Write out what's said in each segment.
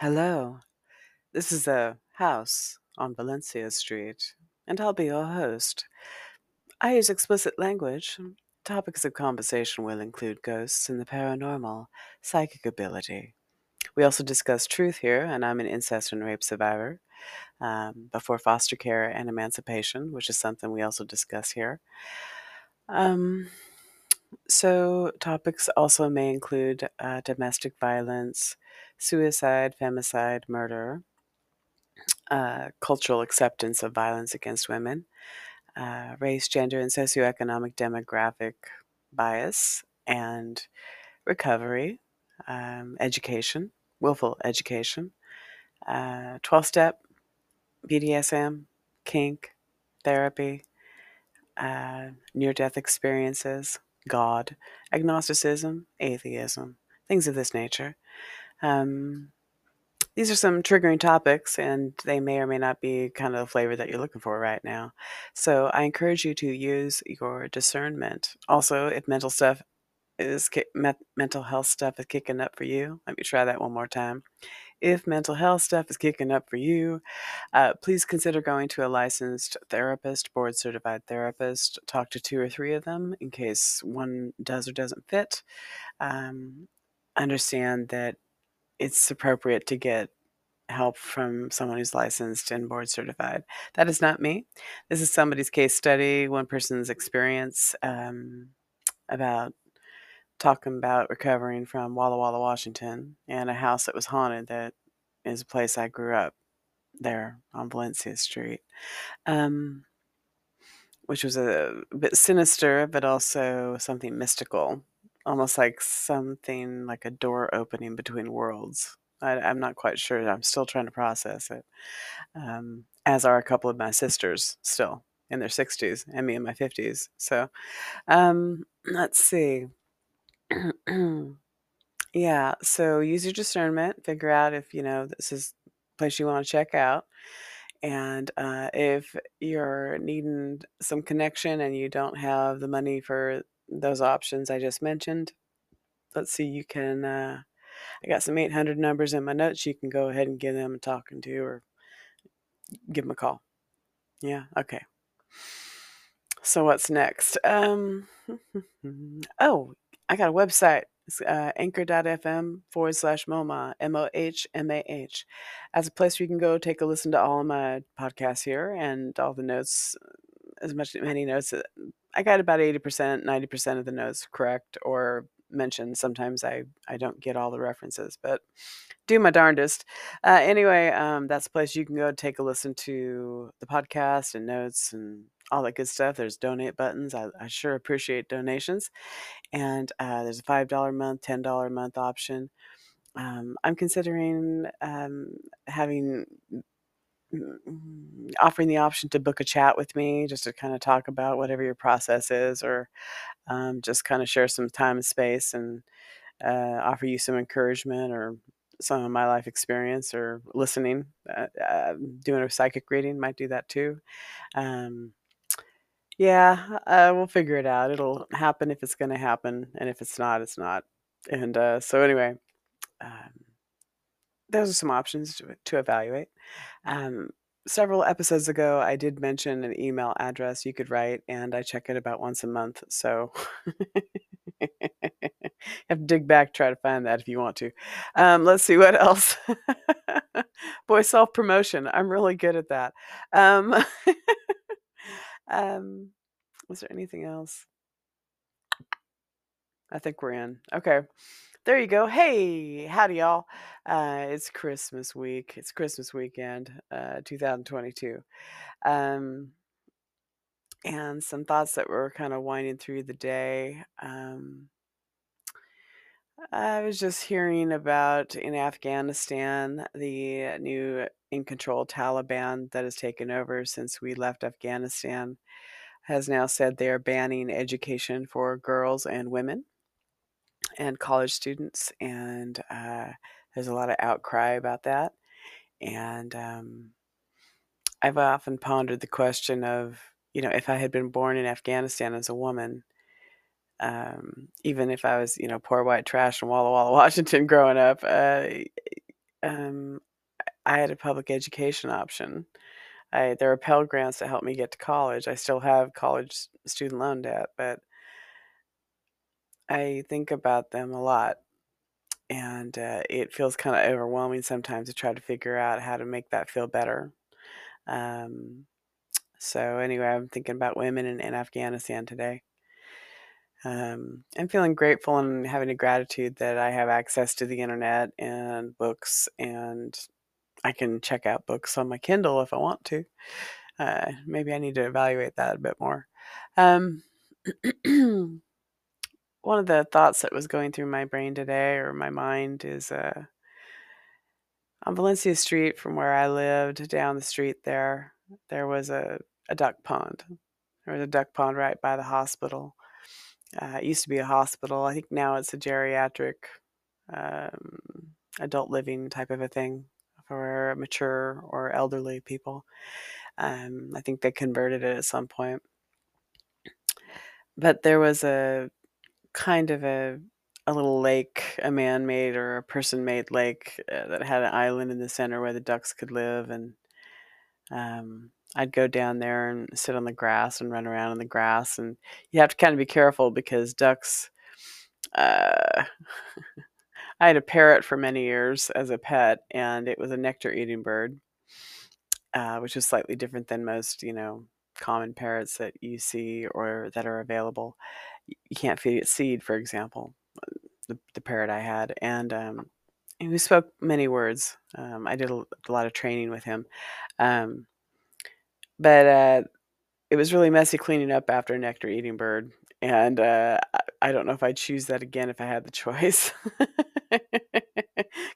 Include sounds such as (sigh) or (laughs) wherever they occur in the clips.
Hello, this is a house on Valencia Street, and I'll be your host. I use explicit language. Topics of conversation will include ghosts and the paranormal, psychic ability. We also discuss truth here, and I'm an incest and rape survivor um, before foster care and emancipation, which is something we also discuss here. Um, so, topics also may include uh, domestic violence, suicide, femicide, murder, uh, cultural acceptance of violence against women, uh, race, gender, and socioeconomic demographic bias, and recovery, um, education, willful education, 12 uh, step, BDSM, kink, therapy, uh, near death experiences, God, agnosticism, atheism, things of this nature. Um, these are some triggering topics, and they may or may not be kind of the flavor that you're looking for right now. So I encourage you to use your discernment. Also, if mental stuff is mental health stuff is kicking up for you, let me try that one more time. If mental health stuff is kicking up for you, uh, please consider going to a licensed therapist, board certified therapist. Talk to two or three of them in case one does or doesn't fit. Um, understand that it's appropriate to get help from someone who's licensed and board certified. That is not me. This is somebody's case study, one person's experience um, about talking about recovering from Walla Walla, Washington, and a house that was haunted that is a place I grew up there on Valencia Street, um, which was a bit sinister, but also something mystical, almost like something like a door opening between worlds. I, am not quite sure. I'm still trying to process it, um, as are a couple of my sisters still in their 60s and me in my 50s. So um, let's see. (clears throat) yeah, so use your discernment, figure out if, you know, this is place you want to check out. And uh, if you're needing some connection and you don't have the money for those options I just mentioned, let's see, you can. Uh, I got some 800 numbers in my notes. You can go ahead and give them a talking to or give them a call. Yeah, okay. So what's next? Um, (laughs) oh, I got a website. It's uh, anchor.fm forward slash MOMA, M O H M A H, as a place where you can go take a listen to all of my podcasts here and all the notes, as much many notes. Uh, I got about 80%, 90% of the notes correct or mentioned. Sometimes I, I don't get all the references, but do my darndest. Uh, anyway, um, that's a place you can go take a listen to the podcast and notes and all that good stuff. There's donate buttons. I, I sure appreciate donations. And uh, there's a $5 a month, $10 a month option. Um, I'm considering um, having offering the option to book a chat with me just to kind of talk about whatever your process is or um, just kind of share some time and space and uh, offer you some encouragement or some of my life experience or listening uh, uh, doing a psychic reading might do that too um, yeah, uh, we'll figure it out. It'll happen if it's going to happen, and if it's not, it's not. And uh, so, anyway, um, those are some options to, to evaluate. Um, several episodes ago, I did mention an email address you could write, and I check it about once a month. So, (laughs) have to dig back, try to find that if you want to. Um, let's see what (laughs) else. Boy, self promotion. I'm really good at that. Um, (laughs) um, was there anything else? I think we're in. Okay. There you go. Hey, howdy, y'all. Uh, it's Christmas week. It's Christmas weekend, uh, 2022. Um, and some thoughts that were kind of winding through the day. Um, I was just hearing about in Afghanistan the new in control Taliban that has taken over since we left Afghanistan has now said they are banning education for girls and women and college students, and uh, there's a lot of outcry about that. And um, I've often pondered the question of, you know, if I had been born in Afghanistan as a woman, um, even if I was, you know, poor white trash in Walla Walla, (laughs) Washington growing up, uh, um, I had a public education option. I, there are Pell Grants that helped me get to college. I still have college student loan debt, but I think about them a lot. And uh, it feels kind of overwhelming sometimes to try to figure out how to make that feel better. Um, so, anyway, I'm thinking about women in, in Afghanistan today. Um, I'm feeling grateful and having a gratitude that I have access to the internet and books, and I can check out books on my Kindle if I want to. Uh, maybe I need to evaluate that a bit more. Um, (clears throat) one of the thoughts that was going through my brain today or my mind is uh, on Valencia Street from where I lived down the street there, there was a, a duck pond. There was a duck pond right by the hospital. Uh, it used to be a hospital. I think now it's a geriatric um, adult living type of a thing for mature or elderly people. Um, I think they converted it at some point. But there was a kind of a a little lake, a man-made or a person-made lake uh, that had an island in the center where the ducks could live, and um, I'd go down there and sit on the grass and run around in the grass, and you have to kind of be careful because ducks. Uh, (laughs) I had a parrot for many years as a pet, and it was a nectar-eating bird, uh, which is slightly different than most, you know, common parrots that you see or that are available. You can't feed it seed, for example. The, the parrot I had, and um, he spoke many words. Um, I did a, a, lot of training with him, um, but uh, it was really messy cleaning up after a nectar eating bird, and uh, I don't know if I'd choose that again if I had the choice. (laughs)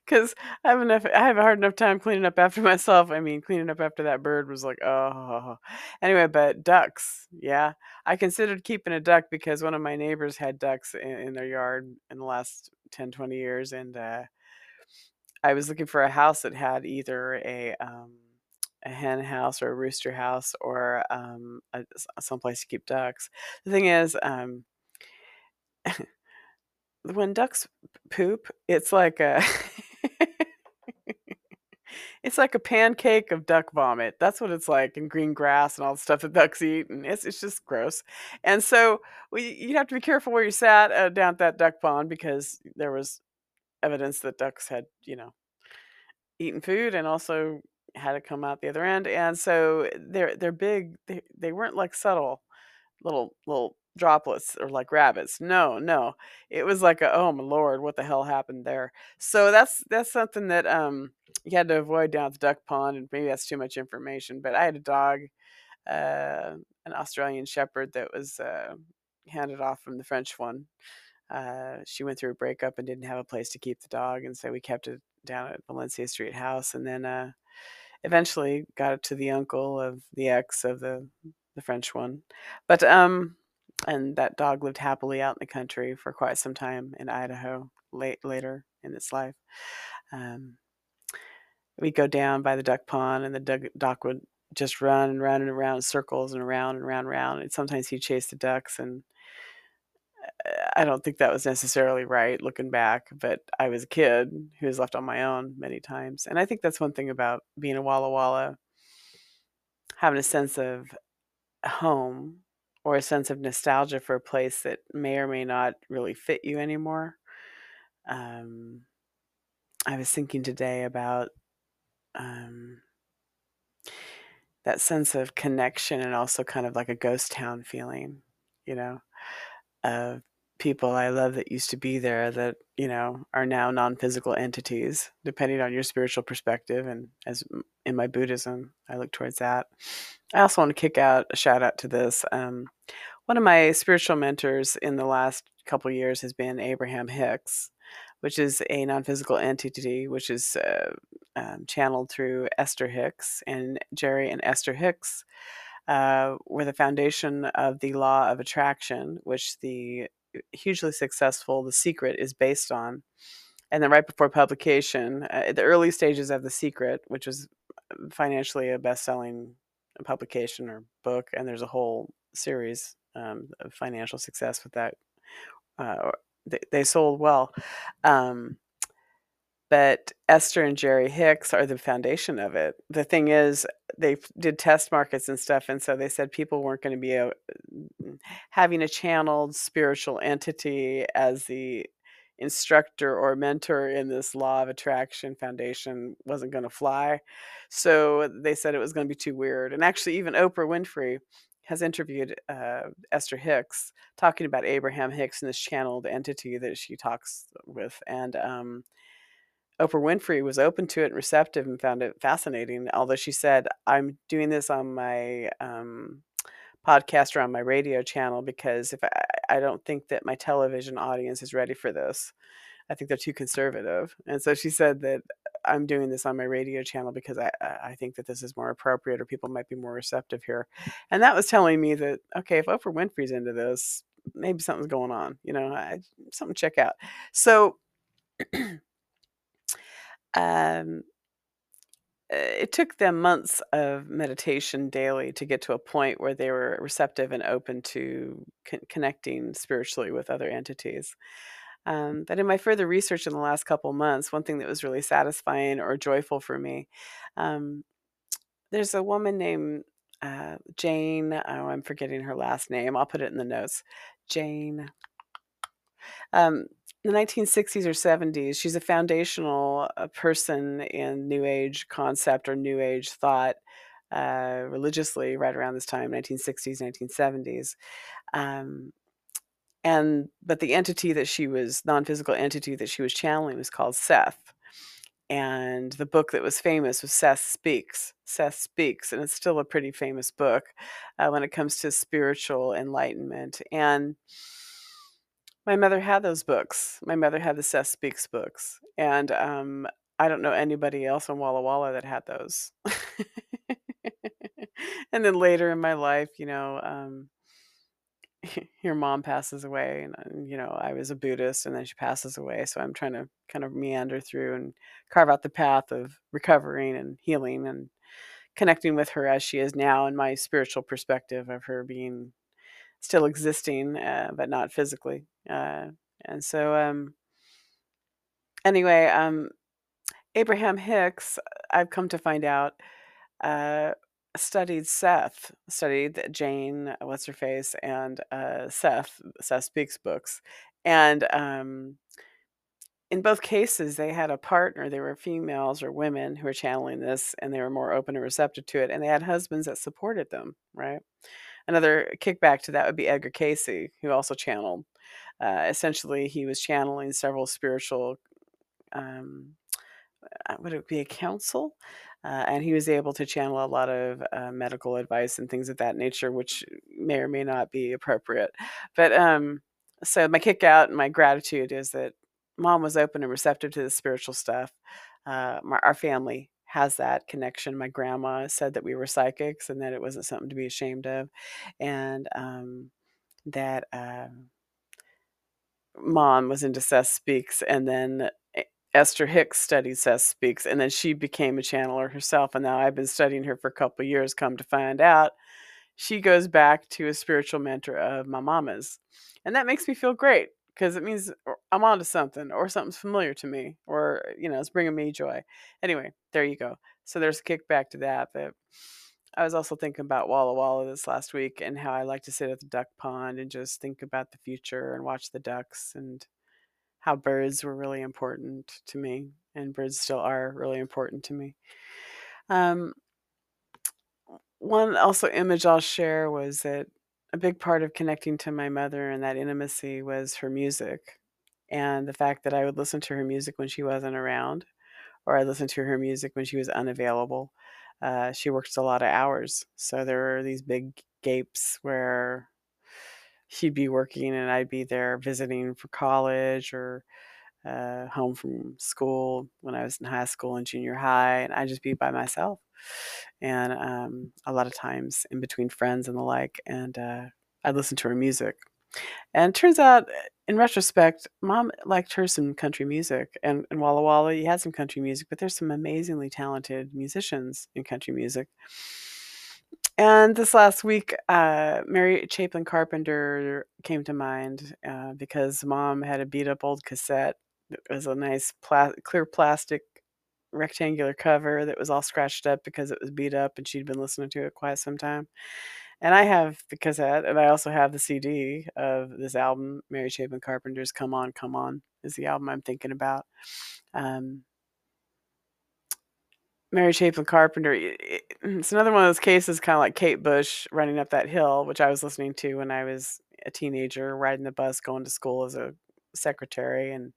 Because I have enough, I have a hard enough time cleaning up after (laughs) myself. I mean, cleaning up after that bird was like, oh. Anyway, but ducks, yeah, I considered keeping a duck because one of my neighbors had ducks in, in their yard in the last 10, 20 years, and uh, I was looking for a house that had either a um, a hen house or a rooster house or um, a, someplace to keep ducks. The thing is, um, (laughs) when ducks poop, it's like a (laughs) it's like a pancake of duck vomit. That's what it's like, and green grass and all the stuff that ducks eat, and it's it's just gross. And so we, you have to be careful where you sat uh, down at that duck pond because there was evidence that ducks had, you know, eaten food and also had to come out the other end. And so they're they're big. They they weren't like subtle little little droplets or like rabbits. No, no. It was like a, oh my lord, what the hell happened there? So that's that's something that um you had to avoid down at the duck pond and maybe that's too much information. But I had a dog, uh, an Australian shepherd that was uh, handed off from the French one. Uh, she went through a breakup and didn't have a place to keep the dog, and so we kept it down at Valencia Street House, and then uh, eventually got it to the uncle of the ex of the the French one. But um, and that dog lived happily out in the country for quite some time in Idaho late later in its life. Um, we'd go down by the duck pond, and the duck, would just run and run and around in circles and around and around and around. And sometimes he'd chase the ducks, and I don't think that was necessarily right looking back, but I was a kid who was left on my own many times. And I think that's one thing about being a Walla Walla, having a sense of home or a sense of nostalgia for a place that may or may not really fit you anymore. Um, I was thinking today about um, that sense of connection and also kind of like a ghost town feeling, you know, of people I love that used to be there that, you know, are now non physical entities, depending on your spiritual perspective. And as in my Buddhism, I look towards that. I also want to kick out a shout out to this. Um, one of my spiritual mentors in the last couple years has been Abraham Hicks, which is a non physical entity, which is uh, um, channeled through Esther Hicks. And Jerry and Esther Hicks uh, were the foundation of the law of attraction, which the hugely successful The Secret is based on. And then right before publication, uh, the early stages of The Secret, which was financially a best-selling publication or book, and there's a whole series um, of financial success with that. Uh, they, they, sold well. Um, but Esther and Jerry Hicks are the foundation of it. The thing is, they did test markets and stuff, and so they said people weren't going to be a, having a channeled spiritual entity as the instructor or mentor in this law of attraction foundation wasn't going to fly. So they said it was going to be too weird. And actually, even Oprah Winfrey has interviewed uh, Esther Hicks talking about Abraham Hicks and this channeled entity that she talks with. And um, Oprah Winfrey was open to it and receptive and found it fascinating. Although she said, I'm doing this on my um, podcast or on my radio channel because if I, I don't think that my television audience is ready for this. I think they're too conservative. And so she said that I'm doing this on my radio channel because I, I think that this is more appropriate or people might be more receptive here. And that was telling me that, okay, if Oprah Winfrey's into this, maybe something's going on, you know, I, something to check out. So, (clears throat) um, it took them months of meditation daily to get to a point where they were receptive and open to con- connecting spiritually with other entities. Um, but in my further research in the last couple months, one thing that was really satisfying or joyful for me, um, there's a woman named uh, Jane. Oh, I'm forgetting her last name. I'll put it in the notes. Jane. Um, the 1960s or 70s, she's a foundational uh, person in New Age concept or New Age thought uh, religiously right around this time, 1960s, 1970s. Um, and but the entity that she was non-physical entity that she was channeling was called Seth. And the book that was famous was Seth Speaks. Seth Speaks, and it's still a pretty famous book uh, when it comes to spiritual enlightenment. And my mother had those books. My mother had the Seth Speaks books, and um, I don't know anybody else in Walla Walla that had those. (laughs) and then later in my life, you know, um, your mom passes away, and, and you know, I was a Buddhist, and then she passes away. So I'm trying to kind of meander through and carve out the path of recovering and healing and connecting with her as she is now in my spiritual perspective of her being still existing, uh, but not physically. Uh, and so, um, anyway, um, Abraham Hicks, I've come to find out, uh, studied Seth, studied Jane, what's her face, and uh, Seth, Seth Speaks books. And um, in both cases, they had a partner. They were females or women who were channeling this, and they were more open and receptive to it. And they had husbands that supported them, right? Another kickback to that would be Edgar Cayce, who also channeled. Uh, essentially, he was channeling several spiritual, um, uh, would it be a council? Uh, and he was able to channel a lot of uh, medical advice and things of that nature, which may or may not be appropriate. But um, so my kick out and my gratitude is that mom was open and receptive to the spiritual stuff. Uh, my, our family has that connection. My grandma said that we were psychics and that it wasn't something to be ashamed of, and um, that um, mom was into Seth Speaks, and then Esther Hicks studied Seth Speaks, and then she became a channeler herself. And now I've been studying her for a couple years. Come to find out, she goes back to a spiritual mentor of my mama's, and that makes me feel great because it means I'm onto something or something's familiar to me or you know it's bringing me joy. Anyway, there you go. So there's a kickback to that. But I was also thinking about Walla Walla this last week and how I like to sit at the duck pond and just think about the future and watch the ducks and how birds were really important to me and birds still are really important to me. Um, one also image I'll share was that a big part of connecting to my mother and that intimacy was her music and the fact that I would listen to her music when she wasn't around or I listened to her music when she was unavailable. Uh, she worked a lot of hours, so there were these big gapes where she'd be working and I'd be there visiting for college or uh, home from school when I was in high school and junior high, and I'd just be by myself. And um, a lot of times in between friends and the like, and uh, I'd listen to her music. And turns out, in retrospect, mom liked her some country music. And in Walla Walla, you had some country music, but there's some amazingly talented musicians in country music. And this last week, uh, Mary Chapin Carpenter came to mind uh, because mom had a beat up old cassette It was a nice pla- clear plastic rectangular cover that was all scratched up because it was beat up and she'd been listening to it quite some time. And I have the cassette, and I also have the CD of this album, Mary Chapin Carpenter's "Come On, Come On" is the album I'm thinking about. Um, Mary Chapin Carpenter. It's another one of those cases, kind of like Kate Bush running up that hill, which I was listening to when I was a teenager, riding the bus, going to school as a secretary, and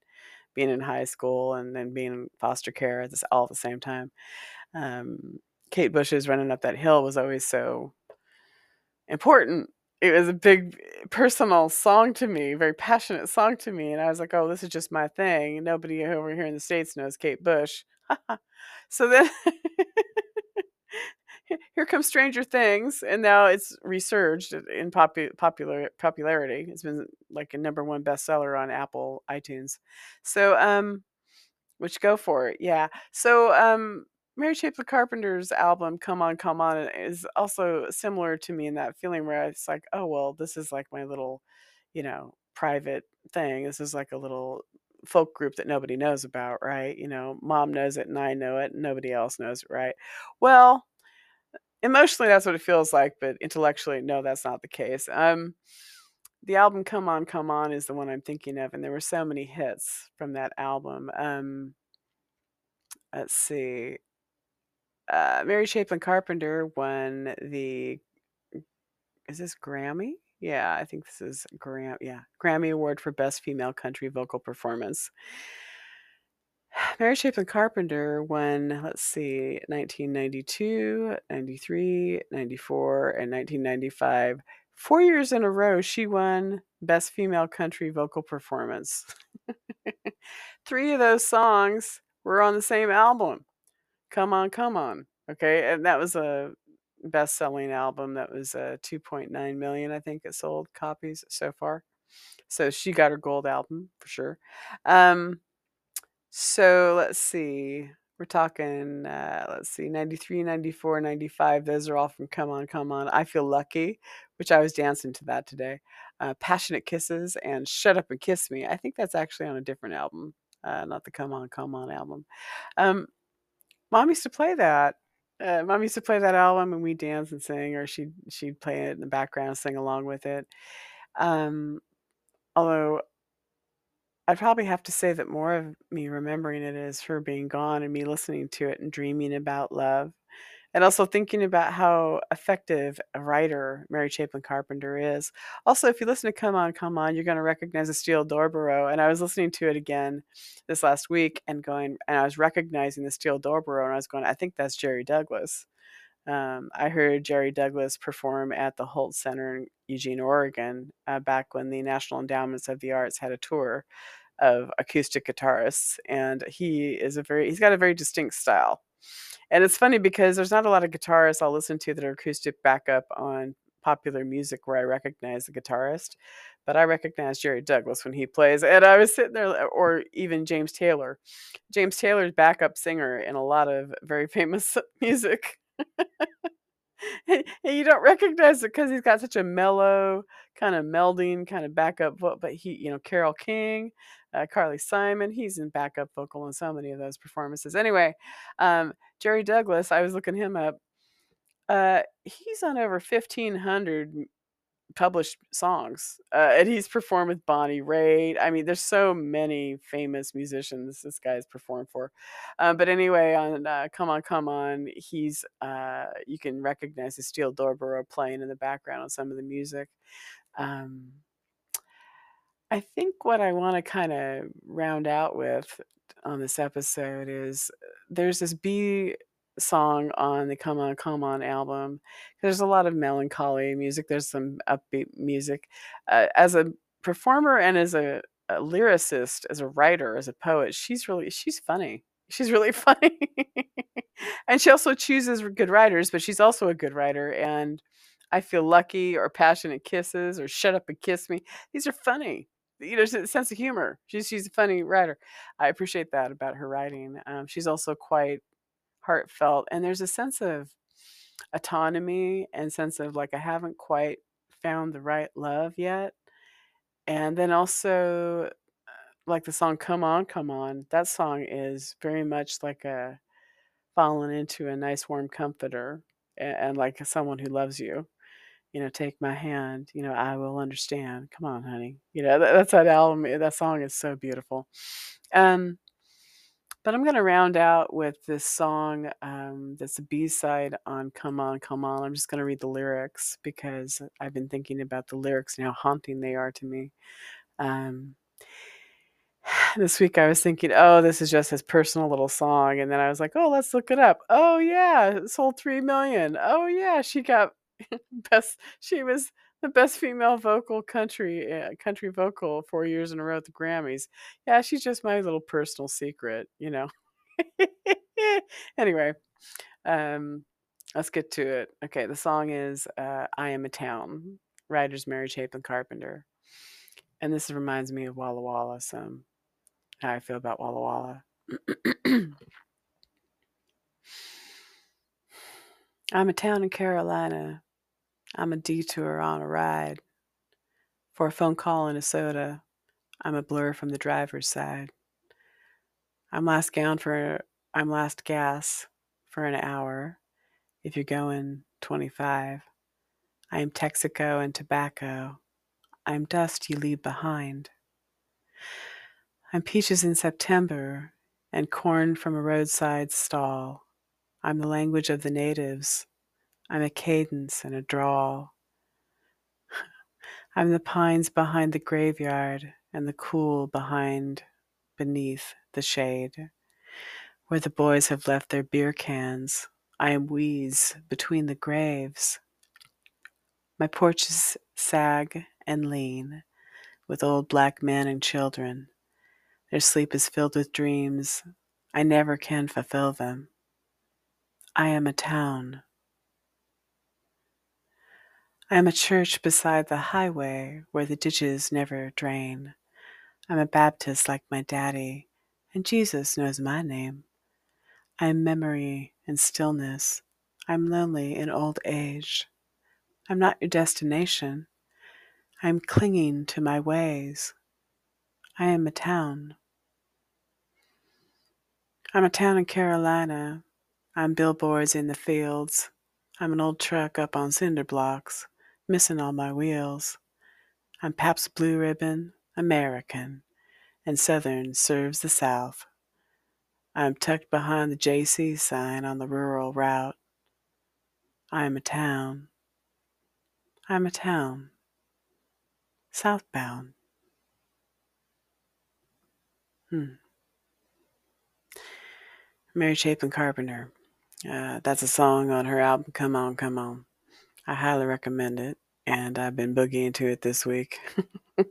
being in high school, and then being in foster care at this all at the same time. Um, Kate Bush's running up that hill was always so important. It was a big personal song to me, very passionate song to me, and I was like, "Oh, this is just my thing." Nobody over here in the states knows Kate Bush. (laughs) so then (laughs) here comes Stranger Things, and now it's resurged in popu- popular popularity. It's been like a number one bestseller on Apple iTunes. So, um, which go for it, yeah. So, um, Mary Chapin Carpenter's album "Come On, Come On" is also similar to me in that feeling where it's like, oh well, this is like my little, you know, private thing. This is like a little folk group that nobody knows about, right? You know, mom knows it and I know it, and nobody else knows it, right? Well, emotionally that's what it feels like, but intellectually, no, that's not the case. Um, the album "Come On, Come On" is the one I'm thinking of, and there were so many hits from that album. Um, let's see. Uh, Mary Chapin Carpenter won the is this Grammy? Yeah, I think this is Gram yeah, Grammy Award for Best Female Country Vocal Performance. Mary Chapin Carpenter won, let's see, 1992, 93, 94, and 1995. Four years in a row, she won Best Female Country Vocal Performance. (laughs) Three of those songs were on the same album. Come on, come on. Okay, and that was a best-selling album. That was a 2.9 million, I think it sold copies so far. So she got her gold album for sure. Um, so let's see. We're talking, uh, let's see, 93, 94, 95. Those are all from Come On, Come On. I Feel Lucky, which I was dancing to that today. Uh, Passionate Kisses and Shut Up and Kiss Me. I think that's actually on a different album, uh, not the Come On, Come On album. Um, Mom used to play that. Uh, Mom used to play that album and we dance and sing, or she'd she'd play it in the background, sing along with it. Um, although I'd probably have to say that more of me remembering it is her being gone and me listening to it and dreaming about love. And also thinking about how effective a writer Mary Chapin Carpenter is. Also, if you listen to Come On, Come On, you're going to recognize a steel Dobro. And I was listening to it again this last week and going, and I was recognizing the steel Dobro, and I was going, I think that's Jerry Douglas. Um, I heard Jerry Douglas perform at the Hult Center in Eugene, Oregon, uh, back when the National Endowments of the Arts had a tour of acoustic guitarists, and he is a very he's got a very distinct style. And it's funny because there's not a lot of guitarists I'll listen to that are acoustic backup on popular music where I recognize the guitarist, but I recognize Jerry Douglas when he plays. And I was sitting there, or even James Taylor. James Taylor's backup singer in a lot of very (laughs) famous music. And you don't recognize it because he's got such a mellow kind of melding kind of backup vocal but he you know carole king uh, carly simon he's in backup vocal in so many of those performances. Anyway um, jerry douglas i was looking him up uh, he's on over 1500 published songs. Uh, and he's performed with Bonnie Raitt. I mean, there's so many famous musicians this guy's performed for. Um, but anyway, on uh, Come On, Come On, he's, uh, you can recognize the steel dobro playing in the background on some of the music. Um, I think what I want to kind of round out with on this episode is there's this B song on the Come On, Come On album. There's a lot of melancholy music, there's some upbeat music. Uh, as a performer and as a, a lyricist, as a writer, as a poet, she's really she's funny. She's really (laughs) funny. and she also chooses good writers, but she's also a good writer and I feel lucky or passionate kisses or shut up and kiss me. These are funny. You know, sense of humor. She's she's a funny writer. I appreciate that about her writing. Um, she's also quite heartfelt and there's a sense of autonomy and sense of like I haven't quite found the right love yet. And then also like the song "Come On, Come On." That song is very much like a falling into a nice warm comforter and, and like someone who loves you. You know, take my hand. You know, I will understand. Come on, honey. You know, that, that's that album. That song is so beautiful. Um, but I'm going to round out with this song um, that's a B side on Come On, Come On. I'm just going to read the lyrics because I've been thinking about the lyrics and how haunting they are to me. Um, (sighs) this week I was thinking, oh, this is just his personal little song. And then I was like, oh, let's look it up. Oh, yeah, it sold 3 million. Oh, yeah, she got (laughs) best, she was the best female vocal country uh, country vocal four years in a row at the Grammys. Yeah, she's just my little personal secret, you know. (laughs) anyway, um, let's get to it. Okay, the song is uh, "I Am a Town." Writers Mary Chapin Carpenter, and this reminds me of Walla Walla. Some how I feel about Walla Walla. (clears throat) I'm a town in Carolina I'm a detour on a ride. For a phone call and a soda, I'm a blur from the driver's side. I'm last gown for I'm last gas for an hour. If you're going 25, I am Texaco and tobacco. I'm dust you leave behind. I'm peaches in September and corn from a roadside stall. I'm the language of the natives I'm a cadence and a drawl. (laughs) I'm the pines behind the graveyard and the cool behind beneath the shade. Where the boys have left their beer cans, I am wheeze between the graves. My porches sag and lean with old black men and children. Their sleep is filled with dreams. I never can fulfill them. I am a town I am a church beside the highway where the ditches never drain. I'm a Baptist like my daddy, and Jesus knows my name. I am memory and stillness. I'm lonely in old age. I'm not your destination. I'm clinging to my ways. I am a town. I'm a town in Carolina. I'm billboards in the fields. I'm an old truck up on cinder blocks missing all my wheels. I'm Pabst Blue Ribbon, American, and Southern serves the South. I'm tucked behind the Jaycees sign on the rural route. I am a town. I'm a town. Southbound. Hmm. Mary Chapin Carpenter. Uh, that's a song on her album Come On, Come On. I highly recommend it, and I've been boogieing to it this week. (laughs)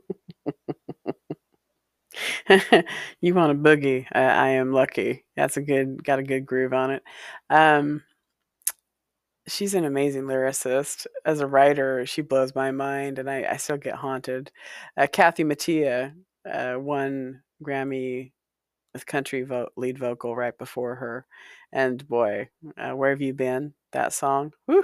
you want a boogie? I, I, am lucky. That's a good, got a good groove on it. Um, she's an amazing lyricist. As a writer, she blows my mind, and I, I still get haunted. Uh, Kathy Mattea uh, won Grammy with country vo- lead vocal right before her, and boy, uh, where have you been? That song, whew,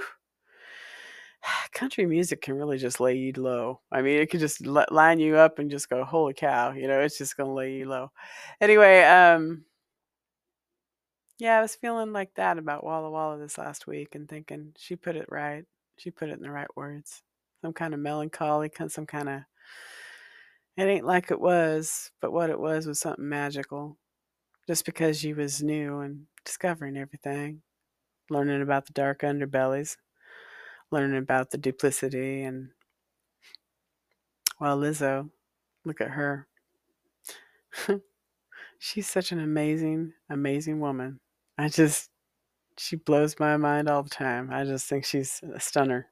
(sighs) country music can really just lay you low. I mean, it could just line you up and just go, "Holy cow!" You know, it's just gonna lay you low. Anyway, um, yeah, I was feeling like that about Walla Walla this last week, and thinking she put it right. She put it in the right words. Some kind of melancholy, some kind of. It ain't like it was, but what it was was something magical. Just because she was new and discovering everything, learning about the dark underbellies learning about the duplicity and well lizzo look at her. (laughs) She's such an amazing amazing woman. I just she blows my mind all the time. I just think she's a stunner.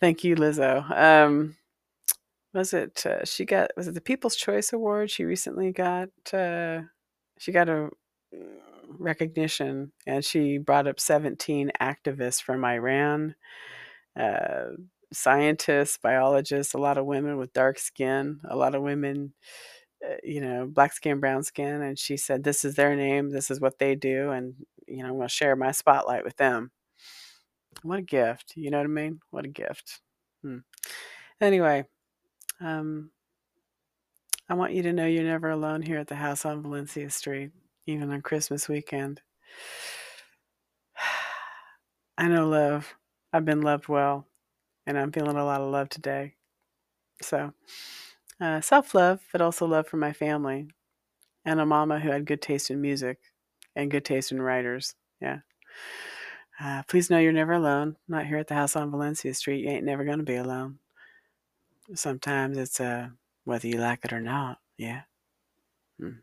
Thank you lizzo. Um was it uh, she got was it the people's choice award she recently got uh she got a recognition and she brought up 17 activists from iran uh, scientists, biologists, a lot of women with dark skin, a lot of women, uh, you know, black skin, brown skin. And she said, This is their name, this is what they do. And, you know, I'm going to share my spotlight with them. What a gift. You know what I mean? What a gift. Hmm. Anyway, um, I want you to know you're never alone here at the house on Valencia Street, even on Christmas weekend. (sighs) I know love. I've been loved well, and I'm feeling a lot of love today. So, uh, self love, but also love for my family and a mama who had good taste in music and good taste in writers. Yeah. Uh, please know you're never alone. Not here at the house on Valencia Street. You ain't never going to be alone. Sometimes it's uh, whether you like it or not. Yeah. Hmm.